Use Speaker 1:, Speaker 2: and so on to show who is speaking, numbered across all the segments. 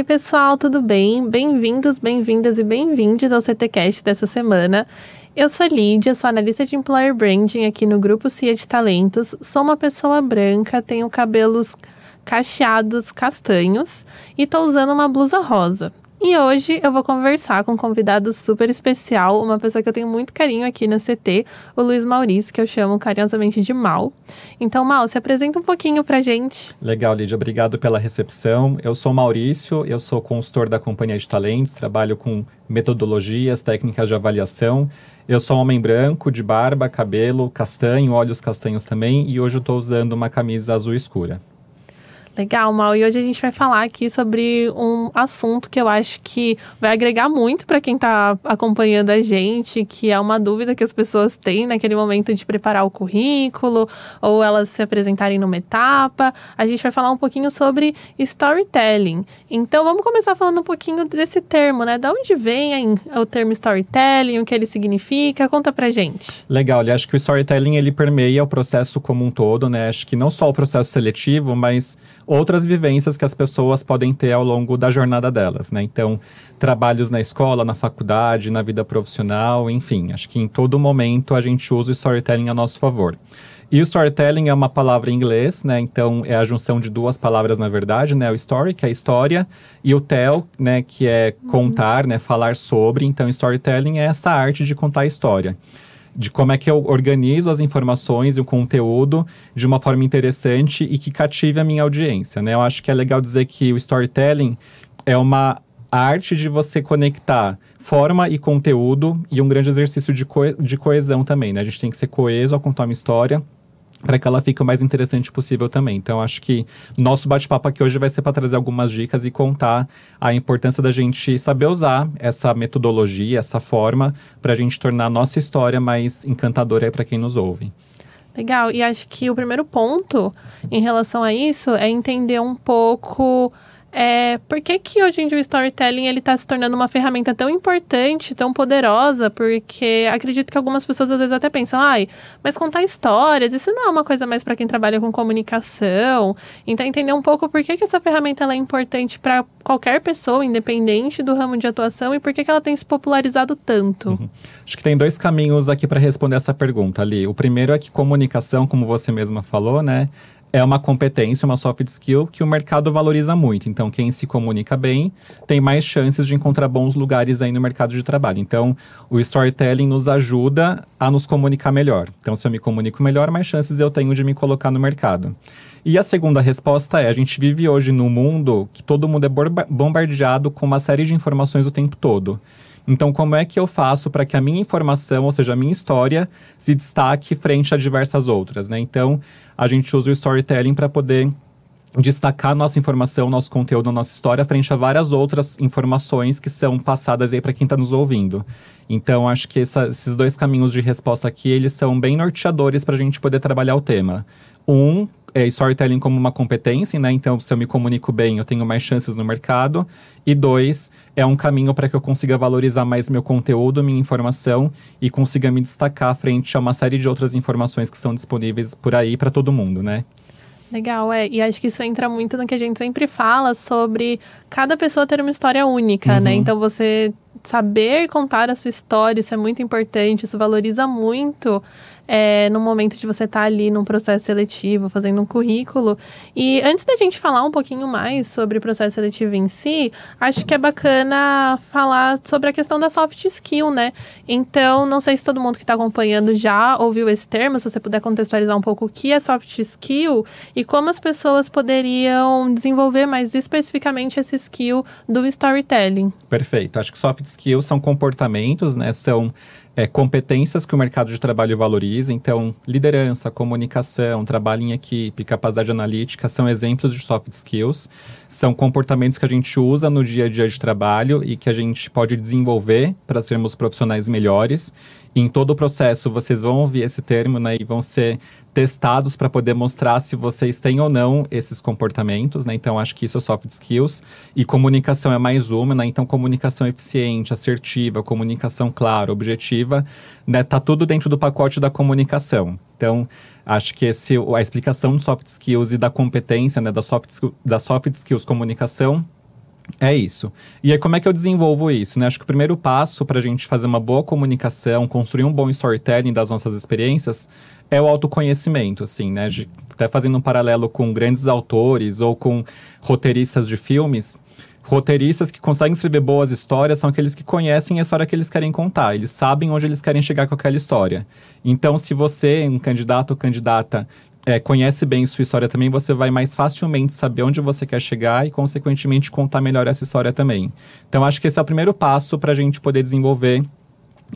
Speaker 1: Oi, pessoal, tudo bem? Bem-vindos, bem-vindas e bem-vindos ao CTcast dessa semana. Eu sou Lídia, sou analista de Employer Branding aqui no grupo CIA de Talentos. Sou uma pessoa branca, tenho cabelos cacheados castanhos e tô usando uma blusa rosa. E hoje eu vou conversar com um convidado super especial, uma pessoa que eu tenho muito carinho aqui na CT, o Luiz Maurício, que eu chamo carinhosamente de Mal. Então, Mal, se apresenta um pouquinho pra gente.
Speaker 2: Legal, Lídia, obrigado pela recepção. Eu sou Maurício, eu sou consultor da Companhia de Talentos, trabalho com metodologias, técnicas de avaliação. Eu sou homem branco, de barba, cabelo castanho, olhos castanhos também, e hoje eu estou usando uma camisa azul escura.
Speaker 1: Legal, Mal. E hoje a gente vai falar aqui sobre um assunto que eu acho que vai agregar muito para quem está acompanhando a gente, que é uma dúvida que as pessoas têm naquele momento de preparar o currículo ou elas se apresentarem numa etapa. A gente vai falar um pouquinho sobre storytelling. Então, vamos começar falando um pouquinho desse termo, né? Da onde vem o termo storytelling, o que ele significa? Conta pra gente.
Speaker 2: Legal, eu acho que o storytelling ele permeia o processo como um todo, né? Acho que não só o processo seletivo, mas outras vivências que as pessoas podem ter ao longo da jornada delas, né? Então, trabalhos na escola, na faculdade, na vida profissional, enfim, acho que em todo momento a gente usa o storytelling a nosso favor. E o storytelling é uma palavra em inglês, né? Então é a junção de duas palavras na verdade, né? O story, que é a história, e o tell, né, que é contar, né, falar sobre. Então storytelling é essa arte de contar a história de como é que eu organizo as informações e o conteúdo de uma forma interessante e que cative a minha audiência, né? Eu acho que é legal dizer que o storytelling é uma arte de você conectar forma e conteúdo e um grande exercício de, co de coesão também, né? A gente tem que ser coeso ao contar uma história para que ela fique o mais interessante possível também. Então, acho que nosso bate-papo aqui hoje vai ser para trazer algumas dicas e contar a importância da gente saber usar essa metodologia, essa forma, para a gente tornar a nossa história mais encantadora para quem nos ouve.
Speaker 1: Legal, e acho que o primeiro ponto em relação a isso é entender um pouco é, por que, que hoje em dia o storytelling ele está se tornando uma ferramenta tão importante, tão poderosa? Porque acredito que algumas pessoas às vezes até pensam, ai, mas contar histórias, isso não é uma coisa mais para quem trabalha com comunicação. Então, entender um pouco por que, que essa ferramenta é importante para qualquer pessoa, independente do ramo de atuação, e por que, que ela tem se popularizado tanto.
Speaker 2: Uhum. Acho que tem dois caminhos aqui para responder essa pergunta ali. O primeiro é que comunicação, como você mesma falou, né? É uma competência, uma soft skill que o mercado valoriza muito. Então, quem se comunica bem tem mais chances de encontrar bons lugares aí no mercado de trabalho. Então, o storytelling nos ajuda a nos comunicar melhor. Então, se eu me comunico melhor, mais chances eu tenho de me colocar no mercado. E a segunda resposta é: a gente vive hoje num mundo que todo mundo é bombardeado com uma série de informações o tempo todo. Então, como é que eu faço para que a minha informação, ou seja, a minha história, se destaque frente a diversas outras, né? Então, a gente usa o storytelling para poder destacar nossa informação, nosso conteúdo, nossa história frente a várias outras informações que são passadas aí para quem está nos ouvindo. Então, acho que essa, esses dois caminhos de resposta aqui, eles são bem norteadores para a gente poder trabalhar o tema. Um, é storytelling como uma competência, né? Então, se eu me comunico bem, eu tenho mais chances no mercado. E dois, é um caminho para que eu consiga valorizar mais meu conteúdo, minha informação e consiga me destacar frente a uma série de outras informações que são disponíveis por aí para todo mundo, né?
Speaker 1: Legal, é. E acho que isso entra muito no que a gente sempre fala sobre cada pessoa ter uma história única, né? uhum. né? Então você saber contar a sua história, isso é muito importante, isso valoriza muito é, no momento de você estar tá ali num processo seletivo, fazendo um currículo. E antes da gente falar um pouquinho mais sobre o processo seletivo em si, acho que é bacana falar sobre a questão da soft skill, né? Então, não sei se todo mundo que está acompanhando já ouviu esse termo, se você puder contextualizar um pouco o que é soft skill e como as pessoas poderiam desenvolver mais especificamente esse skill do storytelling.
Speaker 2: Perfeito. Acho que soft skills são comportamentos, né? São é, competências que o mercado de trabalho valoriza. Então, liderança, comunicação, trabalho em equipe, capacidade analítica são exemplos de soft skills. São comportamentos que a gente usa no dia a dia de trabalho e que a gente pode desenvolver para sermos profissionais melhores. Em todo o processo, vocês vão ouvir esse termo né, e vão ser testados para poder mostrar se vocês têm ou não esses comportamentos, né? Então, acho que isso é soft skills. E comunicação é mais uma, né? Então, comunicação eficiente, assertiva, comunicação clara, objetiva, né? Tá tudo dentro do pacote da comunicação. Então, acho que esse, a explicação de soft skills e da competência, né? Da soft, da soft skills comunicação É isso. E aí, como é que eu desenvolvo isso? Né? Acho que o primeiro passo para a gente fazer uma boa comunicação, construir um bom storytelling das nossas experiências, é o autoconhecimento, assim, né? De, até fazendo um paralelo com grandes autores ou com roteiristas de filmes. Roteiristas que conseguem escrever boas histórias são aqueles que conhecem a história que eles querem contar. Eles sabem onde eles querem chegar com aquela história. Então, se você, um candidato ou candidata, é, conhece bem sua história também, você vai mais facilmente saber onde você quer chegar e, consequentemente, contar melhor essa história também. Então, acho que esse é o primeiro passo para a gente poder desenvolver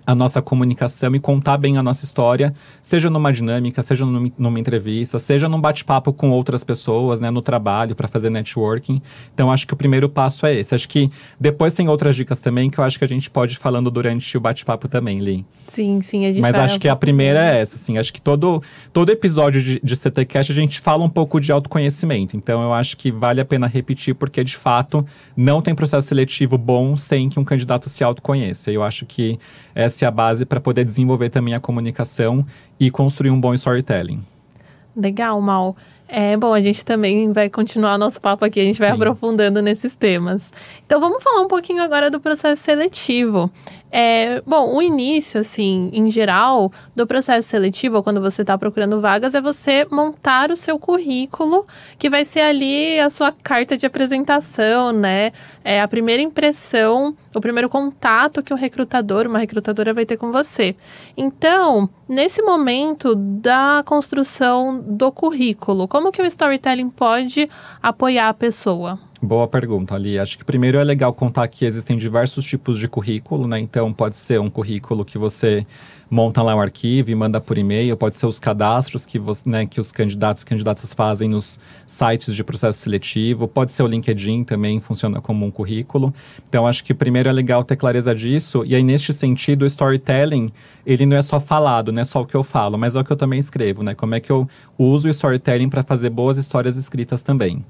Speaker 2: a nossa comunicação e contar bem a nossa história, seja numa dinâmica, seja numa entrevista, seja num bate-papo com outras pessoas, né, no trabalho para fazer networking. Então acho que o primeiro passo é esse. Acho que depois tem outras dicas também que eu acho que a gente pode ir falando durante o bate-papo também, Lee.
Speaker 1: Sim, sim, a gente
Speaker 2: Mas acho que a primeira é essa, assim, acho que todo todo episódio de, de CTcast a gente fala um pouco de autoconhecimento. Então eu acho que vale a pena repetir porque de fato não tem processo seletivo bom sem que um candidato se autoconheça. Eu acho que é essa é a base para poder desenvolver também a comunicação e construir um bom storytelling.
Speaker 1: Legal, Mal. É, bom, a gente também vai continuar nosso papo aqui, a gente Sim. vai aprofundando nesses temas. Então, vamos falar um pouquinho agora do processo seletivo. É, bom, o início, assim, em geral, do processo seletivo, quando você está procurando vagas, é você montar o seu currículo, que vai ser ali a sua carta de apresentação, né? É a primeira impressão, o primeiro contato que um recrutador, uma recrutadora vai ter com você. Então, nesse momento da construção do currículo, como que o storytelling pode apoiar a pessoa?
Speaker 2: Boa pergunta, Ali. Acho que primeiro é legal contar que existem diversos tipos de currículo, né? Então, pode ser um currículo que você monta lá um arquivo e manda por e-mail, pode ser os cadastros que, você, né, que os candidatos e candidatas fazem nos sites de processo seletivo, pode ser o LinkedIn também, funciona como um currículo. Então, acho que primeiro é legal ter clareza disso. E aí, neste sentido, o storytelling, ele não é só falado, não é só o que eu falo, mas é o que eu também escrevo, né? Como é que eu uso o storytelling para fazer boas histórias escritas também.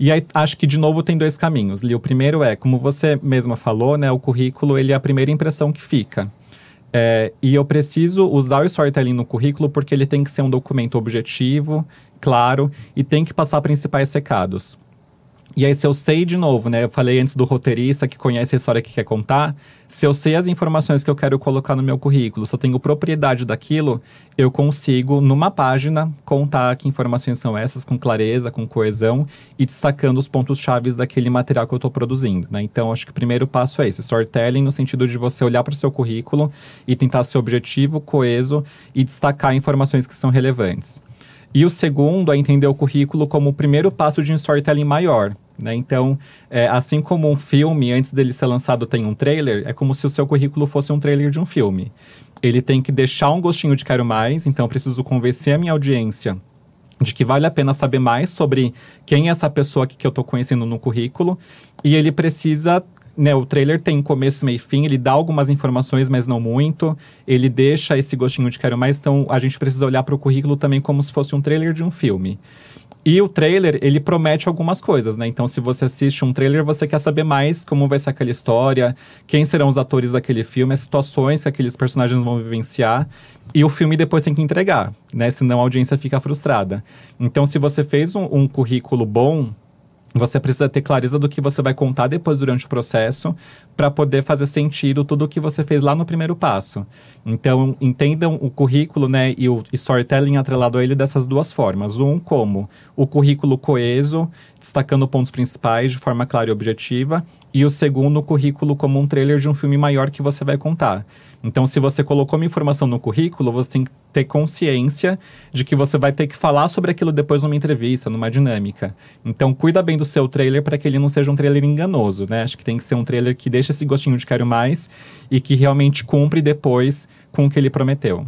Speaker 2: E aí, acho que de novo tem dois caminhos. Li, o primeiro é, como você mesma falou, né, o currículo ele é a primeira impressão que fica. É, e eu preciso usar o storytelling no currículo porque ele tem que ser um documento objetivo, claro, e tem que passar principais recados. E aí, se eu sei de novo, né? Eu falei antes do roteirista que conhece a história que quer contar. Se eu sei as informações que eu quero colocar no meu currículo, se eu tenho propriedade daquilo, eu consigo, numa página, contar que informações são essas com clareza, com coesão e destacando os pontos chaves daquele material que eu estou produzindo, né? Então, acho que o primeiro passo é esse: storytelling, no sentido de você olhar para o seu currículo e tentar ser objetivo, coeso e destacar informações que são relevantes. E o segundo é entender o currículo como o primeiro passo de um storytelling maior. Né? Então, é, assim como um filme, antes dele ser lançado, tem um trailer, é como se o seu currículo fosse um trailer de um filme. Ele tem que deixar um gostinho de quero mais, então preciso convencer a minha audiência de que vale a pena saber mais sobre quem é essa pessoa que eu estou conhecendo no currículo. E ele precisa né, o trailer tem começo, meio e fim, ele dá algumas informações, mas não muito. Ele deixa esse gostinho de quero mais, então a gente precisa olhar para o currículo também como se fosse um trailer de um filme. E o trailer, ele promete algumas coisas, né? Então, se você assiste um trailer, você quer saber mais como vai ser aquela história, quem serão os atores daquele filme, as situações que aqueles personagens vão vivenciar. E o filme depois tem que entregar, né? Senão a audiência fica frustrada. Então, se você fez um, um currículo bom, você precisa ter clareza do que você vai contar depois durante o processo para poder fazer sentido tudo o que você fez lá no primeiro passo. Então, entendam o currículo né, e o storytelling atrelado a ele dessas duas formas. Um, como o currículo coeso, destacando pontos principais de forma clara e objetiva. E o segundo, o currículo como um trailer de um filme maior que você vai contar. Então, se você colocou uma informação no currículo, você tem que ter consciência de que você vai ter que falar sobre aquilo depois numa entrevista, numa dinâmica. Então, cuida bem do seu trailer para que ele não seja um trailer enganoso, né? Acho que tem que ser um trailer que deixa esse gostinho de quero mais e que realmente cumpre depois com o que ele prometeu.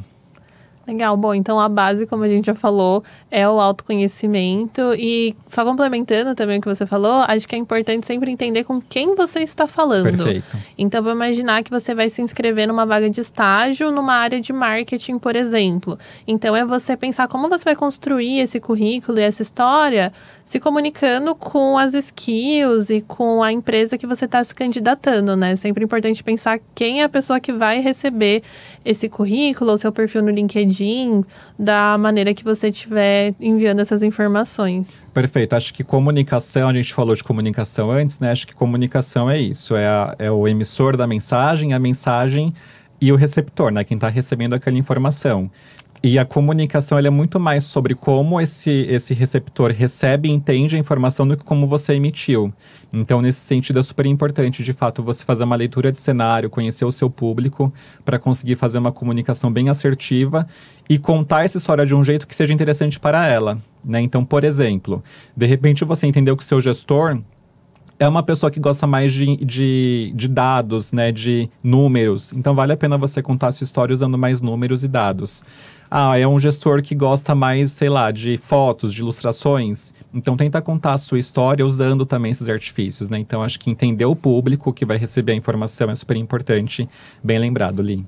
Speaker 1: Legal, bom, então a base, como a gente já falou, é o autoconhecimento. E só complementando também o que você falou, acho que é importante sempre entender com quem você está falando.
Speaker 2: Perfeito.
Speaker 1: Então, vou imaginar que você vai se inscrever numa vaga de estágio numa área de marketing, por exemplo. Então, é você pensar como você vai construir esse currículo e essa história se comunicando com as skills e com a empresa que você está se candidatando, né? É sempre importante pensar quem é a pessoa que vai receber esse currículo, o seu perfil no LinkedIn LinkedIn, da maneira que você estiver enviando essas informações.
Speaker 2: Perfeito. Acho que comunicação, a gente falou de comunicação antes, né? Acho que comunicação é isso: é, a, é o emissor da mensagem, a mensagem e o receptor, né? Quem está recebendo aquela informação. E a comunicação é muito mais sobre como esse, esse receptor recebe e entende a informação do que como você emitiu. Então, nesse sentido, é super importante, de fato, você fazer uma leitura de cenário, conhecer o seu público, para conseguir fazer uma comunicação bem assertiva e contar essa história de um jeito que seja interessante para ela. Né? Então, por exemplo, de repente você entendeu que o seu gestor é uma pessoa que gosta mais de, de, de, dados, né, de números. Então vale a pena você contar a sua história usando mais números e dados. Ah, é um gestor que gosta mais, sei lá, de fotos, de ilustrações. Então tenta contar a sua história usando também esses artifícios, né? Então acho que entender o público que vai receber a informação é super importante. Bem lembrado, Li.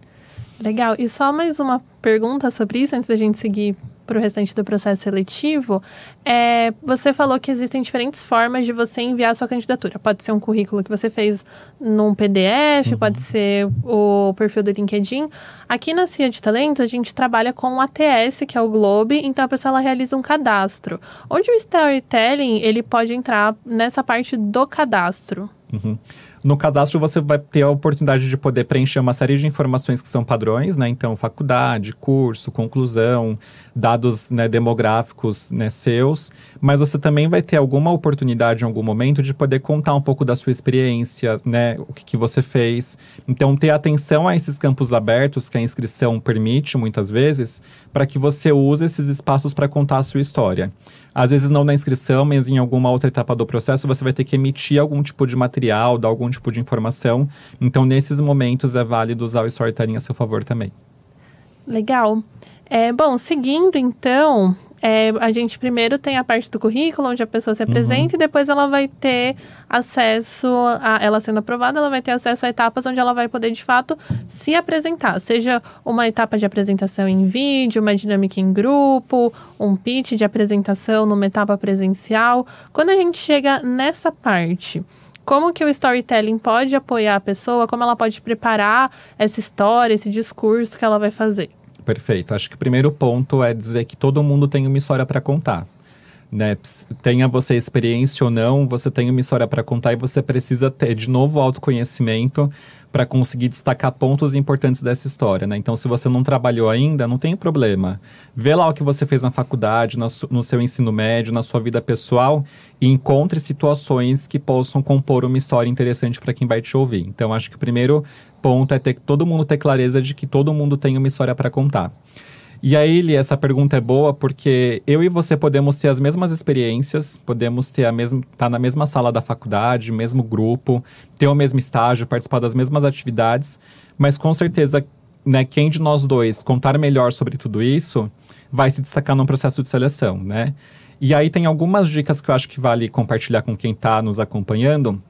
Speaker 1: Legal. E só mais uma pergunta sobre isso, antes da gente seguir para o restante do processo seletivo, é, você falou que existem diferentes formas de você enviar a sua candidatura. Pode ser um currículo que você fez num PDF, uhum. pode ser o perfil do LinkedIn. Aqui na CIA de Talentos, a gente trabalha com o ATS, que é o Globe, então a pessoa ela realiza um cadastro. Onde o storytelling ele pode entrar nessa parte do cadastro?
Speaker 2: Uhum. No cadastro, você vai ter a oportunidade de poder preencher uma série de informações que são padrões, né? Então, faculdade, curso, conclusão, dados né, demográficos né, seus. Mas você também vai ter alguma oportunidade em algum momento de poder contar um pouco da sua experiência, né? O que, que você fez. Então, ter atenção a esses campos abertos que a inscrição permite, muitas vezes, para que você use esses espaços para contar a sua história. Às vezes não na inscrição, mas em alguma outra etapa do processo, você vai ter que emitir algum tipo de material, dar algum tipo de informação. Então, nesses momentos, é válido usar o storytelling a seu favor também.
Speaker 1: Legal. É, bom, seguindo então, é, a gente primeiro tem a parte do currículo, onde a pessoa se apresenta, uhum. e depois ela vai ter acesso, a, ela sendo aprovada, ela vai ter acesso a etapas onde ela vai poder, de fato, se apresentar. Seja uma etapa de apresentação em vídeo, uma dinâmica em grupo, um pitch de apresentação numa etapa presencial. Quando a gente chega nessa parte, como que o storytelling pode apoiar a pessoa, como ela pode preparar essa história, esse discurso que ela vai fazer?
Speaker 2: Perfeito. Acho que o primeiro ponto é dizer que todo mundo tem uma história para contar. Né? Tenha você experiência ou não, você tem uma história para contar e você precisa ter de novo autoconhecimento para conseguir destacar pontos importantes dessa história, né? Então, se você não trabalhou ainda, não tem problema. Vê lá o que você fez na faculdade, no, no seu ensino médio, na sua vida pessoal e encontre situações que possam compor uma história interessante para quem vai te ouvir. Então, acho que o primeiro ponto é ter todo mundo ter clareza de que todo mundo tem uma história para contar. E aí, Li, essa pergunta é boa porque eu e você podemos ter as mesmas experiências, podemos ter a mesma, estar tá na mesma sala da faculdade, mesmo grupo, ter o mesmo estágio, participar das mesmas atividades, mas com certeza, né, quem de nós dois contar melhor sobre tudo isso vai se destacar no processo de seleção, né? E aí tem algumas dicas que eu acho que vale compartilhar com quem está nos acompanhando,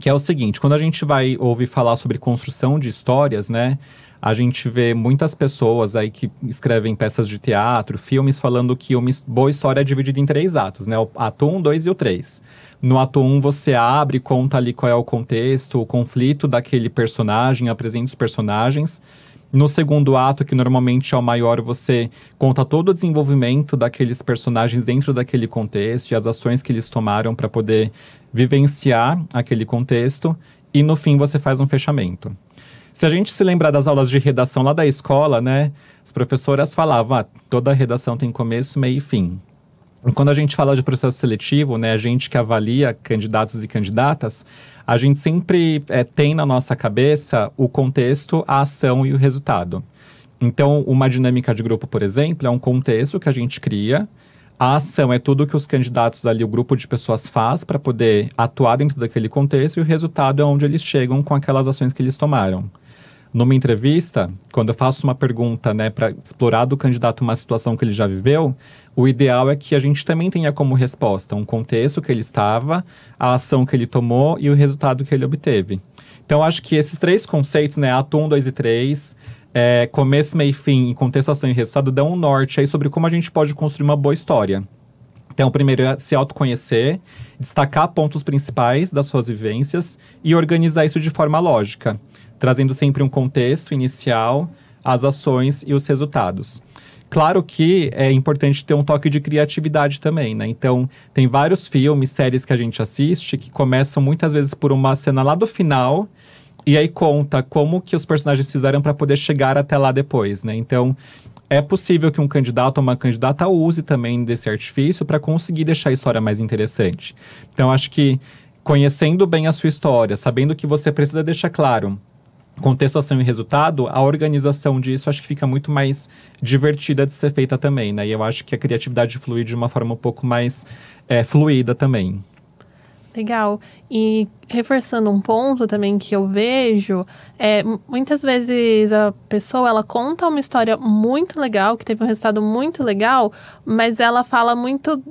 Speaker 2: que é o seguinte, quando a gente vai ouvir falar sobre construção de histórias, né? A gente vê muitas pessoas aí que escrevem peças de teatro, filmes, falando que uma boa história é dividida em três atos, né? O ato 1, 2 e o 3. No ato 1, você abre, conta ali qual é o contexto, o conflito daquele personagem, apresenta os personagens. No segundo ato, que normalmente é o maior, você conta todo o desenvolvimento daqueles personagens dentro daquele contexto e as ações que eles tomaram para poder vivenciar aquele contexto. E no fim, você faz um fechamento. Se a gente se lembrar das aulas de redação lá da escola, né? As professoras falavam, ah, toda redação tem começo, meio e fim. E quando a gente fala de processo seletivo, né, a gente que avalia candidatos e candidatas, a gente sempre é, tem na nossa cabeça o contexto, a ação e o resultado. Então, uma dinâmica de grupo, por exemplo, é um contexto que a gente cria. A ação é tudo que os candidatos ali, o grupo de pessoas faz para poder atuar dentro daquele contexto, e o resultado é onde eles chegam com aquelas ações que eles tomaram numa entrevista, quando eu faço uma pergunta, né, para explorar do candidato uma situação que ele já viveu, o ideal é que a gente também tenha como resposta um contexto que ele estava, a ação que ele tomou e o resultado que ele obteve. Então, acho que esses três conceitos, né, ato 1, 2 e 3, é, começo, meio e fim, contexto, ação e resultado, dão um norte aí sobre como a gente pode construir uma boa história. Então, primeiro é se autoconhecer, destacar pontos principais das suas vivências e organizar isso de forma lógica trazendo sempre um contexto inicial, as ações e os resultados. Claro que é importante ter um toque de criatividade também, né? Então, tem vários filmes, séries que a gente assiste que começam muitas vezes por uma cena lá do final e aí conta como que os personagens fizeram para poder chegar até lá depois, né? Então, é possível que um candidato ou uma candidata use também desse artifício para conseguir deixar a história mais interessante. Então, acho que conhecendo bem a sua história, sabendo que você precisa deixar claro contextuação e resultado, a organização disso acho que fica muito mais divertida de ser feita também, né? E eu acho que a criatividade flui de uma forma um pouco mais é, fluida também.
Speaker 1: Legal. E reforçando um ponto também que eu vejo, é, muitas vezes a pessoa ela conta uma história muito legal, que teve um resultado muito legal, mas ela fala muito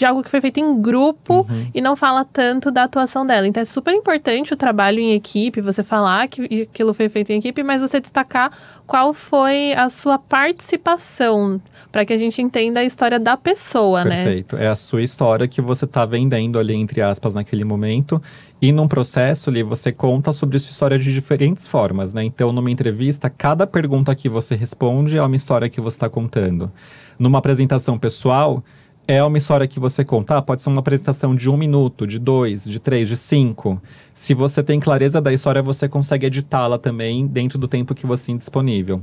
Speaker 1: de algo que foi feito em grupo uhum. e não fala tanto da atuação dela. Então é super importante o trabalho em equipe, você falar que aquilo foi feito em equipe, mas você destacar qual foi a sua participação, para que a gente entenda a história da pessoa,
Speaker 2: Perfeito.
Speaker 1: né?
Speaker 2: Perfeito. É a sua história que você está vendendo ali, entre aspas, naquele momento. E num processo ali, você conta sobre sua história de diferentes formas, né? Então, numa entrevista, cada pergunta que você responde é uma história que você está contando. Numa apresentação pessoal, é uma história que você conta. Ah, pode ser uma apresentação de um minuto, de dois, de três, de cinco. Se você tem clareza da história, você consegue editá-la também dentro do tempo que você tem disponível.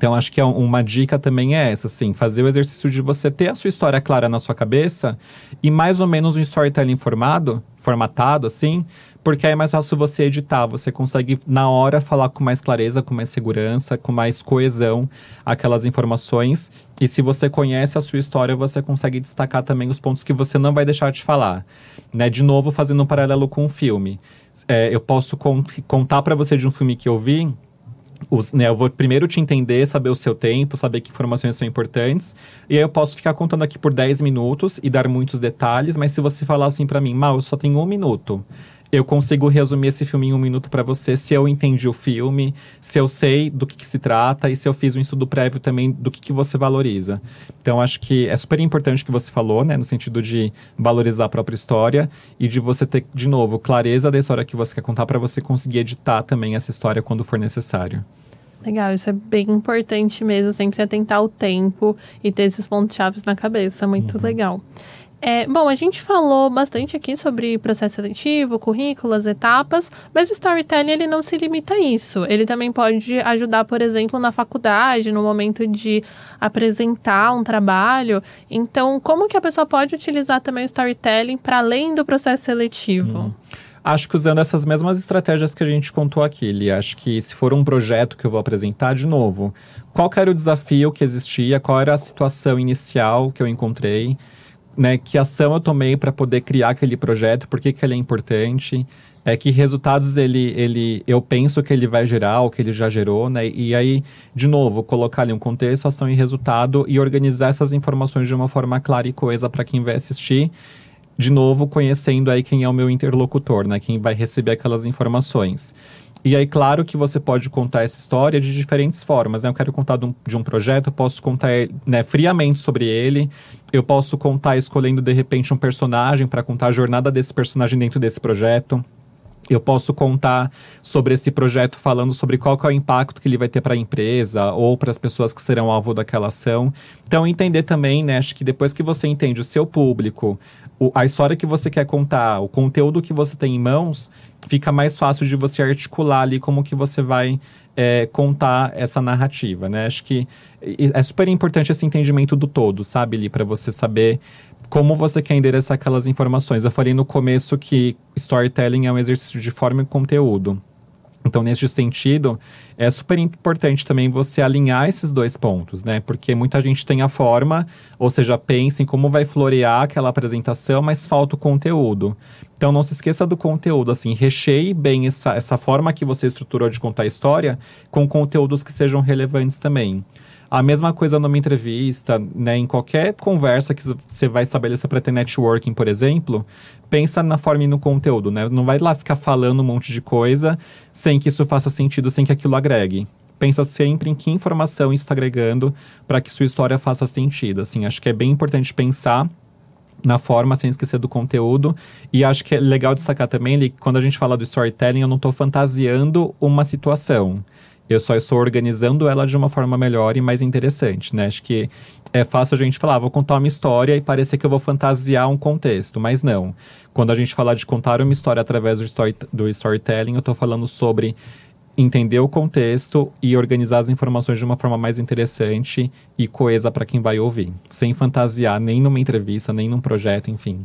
Speaker 2: Então, acho que é uma dica também é essa, assim, fazer o exercício de você ter a sua história clara na sua cabeça e mais ou menos um storytelling formado, formatado, assim, porque aí é mais fácil você editar, você consegue na hora falar com mais clareza, com mais segurança, com mais coesão aquelas informações. E se você conhece a sua história, você consegue destacar também os pontos que você não vai deixar de falar. Né? De novo, fazendo um paralelo com o filme. É, eu posso contar para você de um filme que eu vi os, né, eu vou primeiro te entender, saber o seu tempo, saber que informações são importantes. E aí eu posso ficar contando aqui por 10 minutos e dar muitos detalhes, mas se você falar assim para mim, mal, eu só tenho um minuto eu consigo resumir esse filme em um minuto para você se eu entendi o filme, se eu sei do que, que, se trata e se eu fiz um estudo prévio também do que, que você valoriza. Então, acho que é super importante o que você falou, né, no sentido de valorizar a própria história e de você ter, de novo, clareza da história que você quer contar para você conseguir editar também essa história quando for necessário.
Speaker 1: Legal, isso é bem importante mesmo, sempre se atentar ao tempo e ter esses pontos-chave na cabeça, muito uhum. legal. É, bom, a gente falou bastante aqui sobre processo seletivo, currículos, etapas, mas o storytelling ele não se limita a isso. Ele também pode ajudar, por exemplo, na faculdade, no momento de apresentar um trabalho. Então, como que a pessoa pode utilizar também o storytelling para além do processo seletivo? Hum.
Speaker 2: Acho que usando essas mesmas estratégias que a gente contou aqui, Li, acho que se for um projeto que eu vou apresentar de novo, qual era o desafio que existia, qual era a situação inicial que eu encontrei, né, que ação eu tomei para poder criar aquele projeto, por que, que ele é importante, é que resultados ele, ele eu penso que ele vai gerar, ou que ele já gerou, né? E aí, de novo, colocar ali um contexto, ação e resultado e organizar essas informações de uma forma clara e coesa para quem vai assistir. De novo, conhecendo aí quem é o meu interlocutor, né? Quem vai receber aquelas informações. E aí, claro que você pode contar essa história de diferentes formas. Né? Eu quero contar de um, de um projeto, eu posso contar né, friamente sobre ele. Eu posso contar escolhendo, de repente, um personagem para contar a jornada desse personagem dentro desse projeto. Eu posso contar sobre esse projeto falando sobre qual é o impacto que ele vai ter para a empresa ou para as pessoas que serão alvo daquela ação. Então, entender também, né? Acho que depois que você entende o seu público, o, a história que você quer contar, o conteúdo que você tem em mãos, fica mais fácil de você articular ali como que você vai é, contar essa narrativa, né? Acho que é super importante esse entendimento do todo, sabe, ali, para você saber como você quer endereçar aquelas informações. Eu falei no começo que storytelling é um exercício de forma e conteúdo. Então, nesse sentido, é super importante também você alinhar esses dois pontos, né? Porque muita gente tem a forma, ou seja, pensa em como vai florear aquela apresentação, mas falta o conteúdo. Então, não se esqueça do conteúdo, assim, recheie bem essa, essa forma que você estruturou de contar a história com conteúdos que sejam relevantes também. A mesma coisa numa entrevista, né? Em qualquer conversa que você vai estabelecer para ter networking, por exemplo, pensa na forma e no conteúdo, né? Não vai lá ficar falando um monte de coisa sem que isso faça sentido, sem que aquilo agregue. Pensa sempre em que informação isso está agregando para que sua história faça sentido. Assim, acho que é bem importante pensar na forma, sem esquecer do conteúdo. E acho que é legal destacar também que quando a gente fala do storytelling, eu não estou fantasiando uma situação Eu só estou organizando ela de uma forma melhor e mais interessante, né? Acho que é fácil a gente falar, ah, vou contar uma história e parecer que eu vou fantasiar um contexto, mas não. Quando a gente fala de contar uma história através do, story, do storytelling, eu estou falando sobre entender o contexto e organizar as informações de uma forma mais interessante e coesa para quem vai ouvir, sem fantasiar nem numa entrevista, nem num projeto, enfim.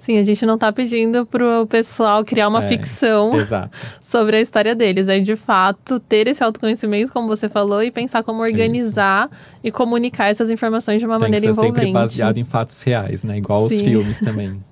Speaker 1: Sim, a gente não está pedindo para o pessoal criar uma é, ficção
Speaker 2: exato.
Speaker 1: sobre a história deles. É de fato ter esse autoconhecimento, como você falou, e pensar como organizar Isso. e comunicar essas informações de uma
Speaker 2: Tem
Speaker 1: maneira
Speaker 2: que ser
Speaker 1: envolvente.
Speaker 2: sempre baseado em fatos reais, né? Igual Sim. os filmes também.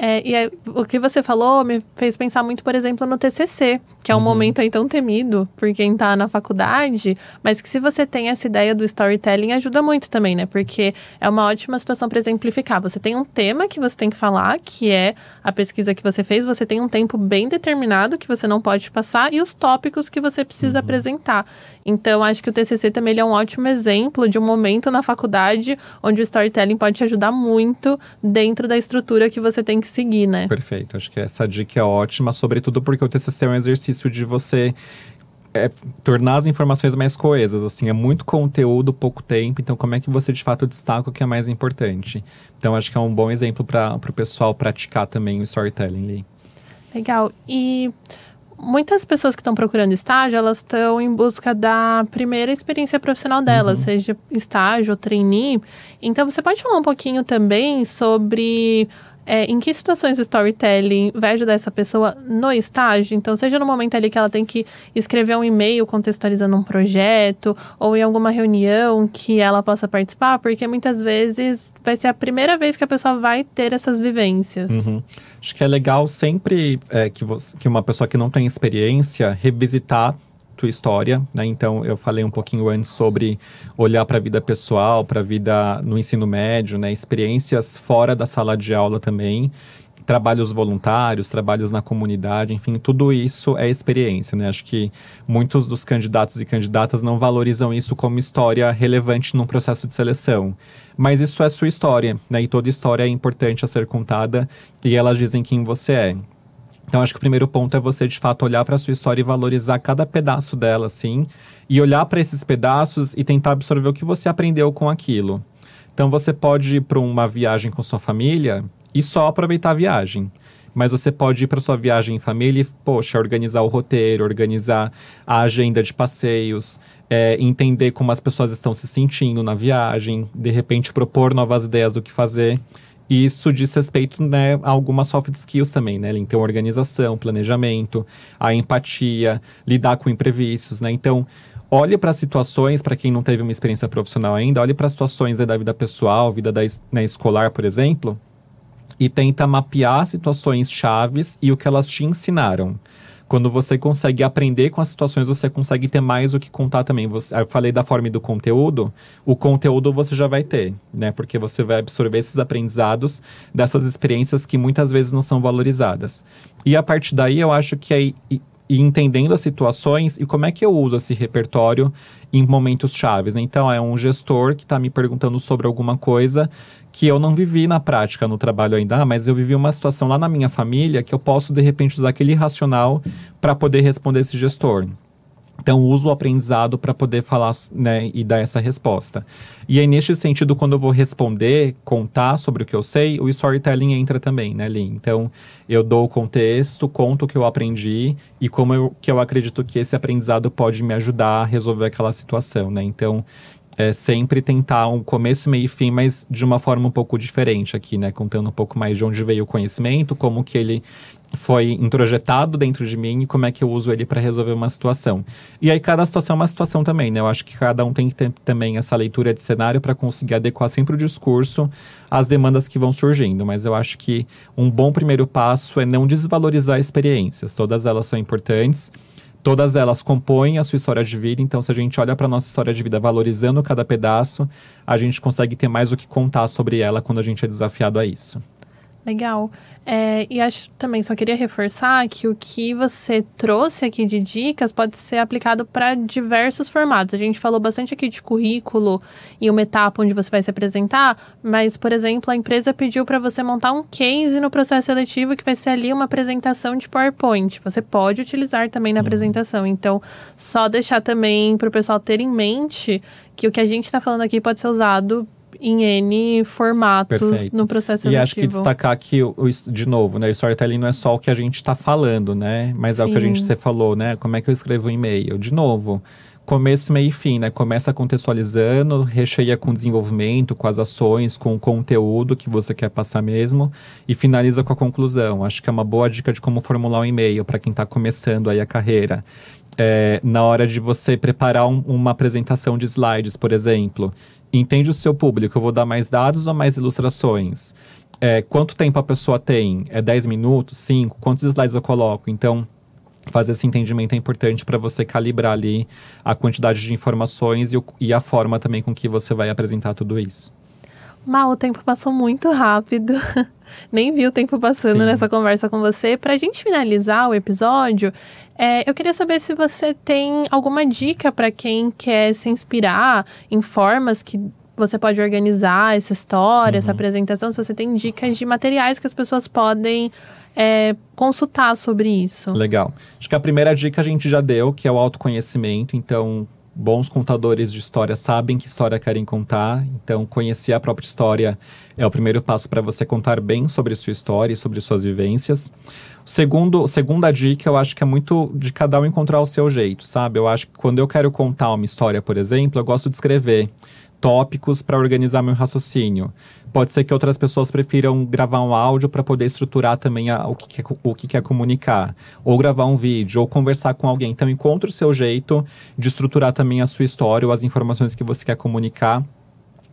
Speaker 1: É, e é, o que você falou me fez pensar muito, por exemplo, no TCC, que é um uhum. momento aí tão temido por quem está na faculdade, mas que se você tem essa ideia do storytelling, ajuda muito também, né? Porque é uma ótima situação para exemplificar. Você tem um tema que você tem que falar, que é a pesquisa que você fez, você tem um tempo bem determinado que você não pode passar e os tópicos que você precisa uhum. apresentar. Então, acho que o TCC também é um ótimo exemplo de um momento na faculdade onde o storytelling pode te ajudar muito dentro da estrutura que você tem que seguir, né?
Speaker 2: Perfeito. Acho que essa dica é ótima, sobretudo porque o TCC é um exercício de você é, tornar as informações mais coesas, assim, é muito conteúdo, pouco tempo, então como é que você de fato destaca o que é mais importante? Então acho que é um bom exemplo para o pessoal praticar também o storytelling ali.
Speaker 1: Legal. E muitas pessoas que estão procurando estágio, elas estão em busca da primeira experiência profissional delas, uhum. seja estágio ou trainee. Então, você pode falar um pouquinho também sobre é, em que situações o storytelling vai ajudar essa pessoa no estágio? Então, seja no momento ali que ela tem que escrever um e-mail contextualizando um projeto, ou em alguma reunião que ela possa participar, porque muitas vezes vai ser a primeira vez que a pessoa vai ter essas vivências.
Speaker 2: Uhum. Acho que é legal sempre é, que, você, que uma pessoa que não tem experiência revisitar tua história, né? Então eu falei um pouquinho antes sobre olhar para a vida pessoal, para a vida no ensino médio, né? Experiências fora da sala de aula também, trabalhos voluntários, trabalhos na comunidade, enfim, tudo isso é experiência, né? Acho que muitos dos candidatos e candidatas não valorizam isso como história relevante num processo de seleção. Mas isso é sua história, né? E toda história é importante a ser contada e elas dizem quem você é. Então, acho que o primeiro ponto é você, de fato, olhar para a sua história e valorizar cada pedaço dela, assim. E olhar para esses pedaços e tentar absorver o que você aprendeu com aquilo. Então, você pode ir para uma viagem com sua família e só aproveitar a viagem. Mas você pode ir para sua viagem em família e, poxa, organizar o roteiro, organizar a agenda de passeios, é, entender como as pessoas estão se sentindo na viagem, de repente propor novas ideias do que fazer. E isso diz respeito né, a algumas soft skills também, né? Então, organização, planejamento, a empatia, lidar com imprevistos, né? Então, olhe para situações, para quem não teve uma experiência profissional ainda, olhe para situações né, da vida pessoal, vida da, né, escolar, por exemplo, e tenta mapear situações chaves e o que elas te ensinaram. Quando você consegue aprender com as situações, você consegue ter mais o que contar também. Você, eu falei da forma e do conteúdo, o conteúdo você já vai ter, né? Porque você vai absorver esses aprendizados dessas experiências que muitas vezes não são valorizadas. E a partir daí, eu acho que é e entendendo as situações e como é que eu uso esse repertório em momentos chaves. Né? Então, é um gestor que está me perguntando sobre alguma coisa que eu não vivi na prática no trabalho ainda, mas eu vivi uma situação lá na minha família que eu posso, de repente, usar aquele racional para poder responder esse gestor. Então, uso o aprendizado para poder falar né, e dar essa resposta. E aí, neste sentido, quando eu vou responder, contar sobre o que eu sei, o storytelling entra também, né, Lin? Então, eu dou o contexto, conto o que eu aprendi e como eu, que eu acredito que esse aprendizado pode me ajudar a resolver aquela situação, né? Então, é sempre tentar um começo, meio e fim, mas de uma forma um pouco diferente aqui, né? Contando um pouco mais de onde veio o conhecimento, como que ele foi introjetado dentro de mim e como é que eu uso ele para resolver uma situação. E aí cada situação é uma situação também, né? Eu acho que cada um tem que ter também essa leitura de cenário para conseguir adequar sempre o discurso às demandas que vão surgindo, mas eu acho que um bom primeiro passo é não desvalorizar experiências. Todas elas são importantes Todas elas compõem a sua história de vida, então se a gente olha para a nossa história de vida valorizando cada pedaço, a gente consegue ter mais o que contar sobre ela quando a gente é desafiado a isso.
Speaker 1: Legal. É, e acho também, só queria reforçar que o que você trouxe aqui de dicas pode ser aplicado para diversos formatos. A gente falou bastante aqui de currículo e uma etapa onde você vai se apresentar, mas, por exemplo, a empresa pediu para você montar um case no processo seletivo que vai ser ali uma apresentação de PowerPoint. Você pode utilizar também na uhum. apresentação. Então, só deixar também para o pessoal ter em mente que o que a gente está falando aqui pode ser usado em N formatos Perfeito. no processo seletivo.
Speaker 2: E acho que destacar que, de novo, né, o storytelling não é só o que a gente está falando, né? Mas Sim. é o que a gente você falou, né? Como é que eu escrevo um e-mail? De novo, começo, meio e fim, né? Começa contextualizando, recheia com desenvolvimento, com as ações, com o conteúdo que você quer passar mesmo e finaliza com a conclusão. Acho que é uma boa dica de como formular um e-mail para quem está começando aí a carreira. É, na hora de você preparar um, uma apresentação de slides, por exemplo, entende o seu público, eu vou dar mais dados ou mais ilustrações? É, quanto tempo a pessoa tem? É 10 minutos? 5? Quantos slides eu coloco? Então, fazer esse entendimento é importante para você calibrar ali a quantidade de informações e, o, e, a forma também com que você vai apresentar tudo isso.
Speaker 1: Mal, o tempo passou muito rápido. Nem vi o tempo passando Sim. nessa conversa com você. Para a gente finalizar o episódio, é, eu queria saber se você tem alguma dica para quem quer se inspirar em formas que você pode organizar essa história, uhum. essa apresentação, se você tem dicas de materiais que as pessoas podem é, consultar sobre isso.
Speaker 2: Legal. Acho que a primeira dica a gente já deu, que é o autoconhecimento. Então, bons contadores de história sabem que história querem contar, então conhecer a própria história é o primeiro passo para você contar bem sobre sua história e sobre suas vivências. Segundo, segunda dica, eu acho que é muito de cada um encontrar o seu jeito, sabe? Eu acho que quando eu quero contar uma história, por exemplo, eu gosto de escrever tópicos para organizar meu raciocínio. Pode ser que outras pessoas prefiram gravar um áudio para poder estruturar também a, o, que quer, o que quer comunicar, ou gravar um vídeo, ou conversar com alguém. Então, encontre o seu jeito de estruturar também a sua história ou as informações que você quer comunicar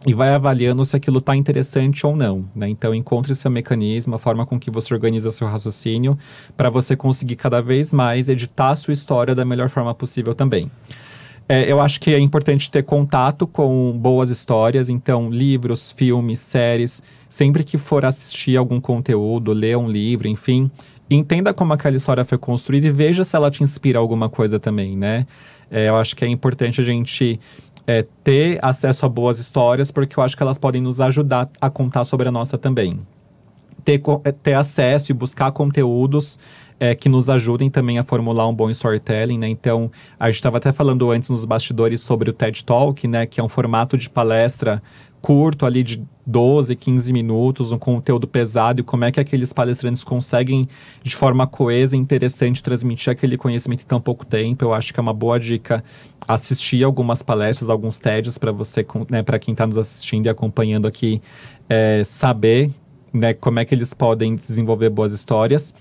Speaker 2: e vai avaliando se aquilo está interessante ou não. Né? Então, encontre seu mecanismo, a forma com que você organiza seu raciocínio, para você conseguir cada vez mais editar a sua história da melhor forma possível também. É, eu acho que é importante ter contato com boas histórias, então livros, filmes, séries, sempre que for assistir algum conteúdo, ler um livro, enfim, entenda como aquela história foi construída e veja se ela te inspira alguma coisa também, né? É, eu acho que é importante a gente é, ter acesso a boas histórias, porque eu acho que elas podem nos ajudar a contar sobre a nossa também. Ter, é, ter acesso e buscar conteúdos é, que nos ajudem também a formular um bom storytelling, né? Então, a gente estava até falando antes nos bastidores sobre o TED Talk, né? Que é um formato de palestra curto ali de 12, 15 minutos, um conteúdo pesado e como é que aqueles palestrantes conseguem de forma coesa e interessante transmitir aquele conhecimento em tão pouco tempo. Eu acho que é uma boa dica assistir algumas palestras, alguns TEDs para você, né, para quem está nos assistindo e acompanhando aqui, é, saber né, como é que eles podem desenvolver boas histórias.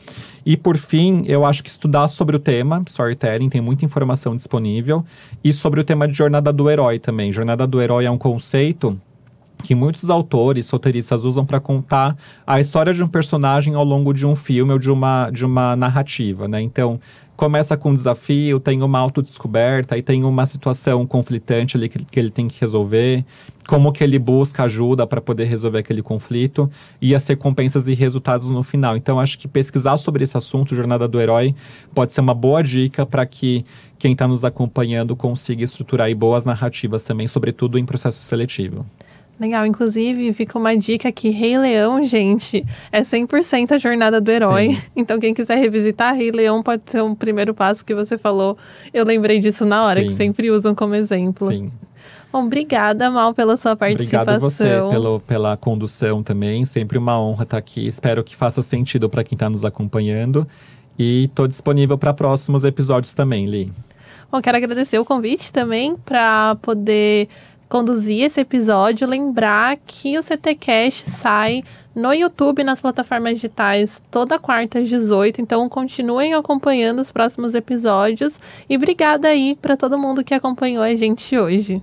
Speaker 2: E por fim, eu acho que estudar sobre o tema, storytelling, tem muita informação disponível, e sobre o tema de jornada do herói também. Jornada do herói é um conceito que muitos autores, roteiristas usam para contar a história de um personagem ao longo de um filme ou de uma, de uma narrativa, né? Então, começa com um desafio, tem uma autodescoberta, e tem uma situação conflitante ali que, que ele tem que resolver, como que ele busca ajuda para poder resolver aquele conflito e as recompensas e resultados no final. Então, acho que pesquisar sobre esse assunto, Jornada do Herói, pode ser uma boa dica para que quem está nos acompanhando consiga estruturar boas narrativas também, sobretudo em processo seletivo.
Speaker 1: Legal, inclusive fica uma dica que Rei Leão, gente, é 100% a jornada do herói. Sim. Então quem quiser revisitar Rei Leão pode ser um primeiro passo que você falou. Eu lembrei disso na hora, Sim. que sempre usam como exemplo. Sim. Bom, obrigada, Mal, pela sua participação.
Speaker 2: Obrigado você pelo, pela condução também. Sempre uma honra estar aqui. Espero que faça sentido para quem está nos acompanhando. E estou disponível para próximos episódios também, Li.
Speaker 1: Bom, quero agradecer o convite também para poder conduzir esse episódio, lembrar que o CTcast sai no YouTube nas plataformas digitais toda quarta às 18, então continuem acompanhando os próximos episódios e obrigada aí para todo mundo que acompanhou a gente hoje.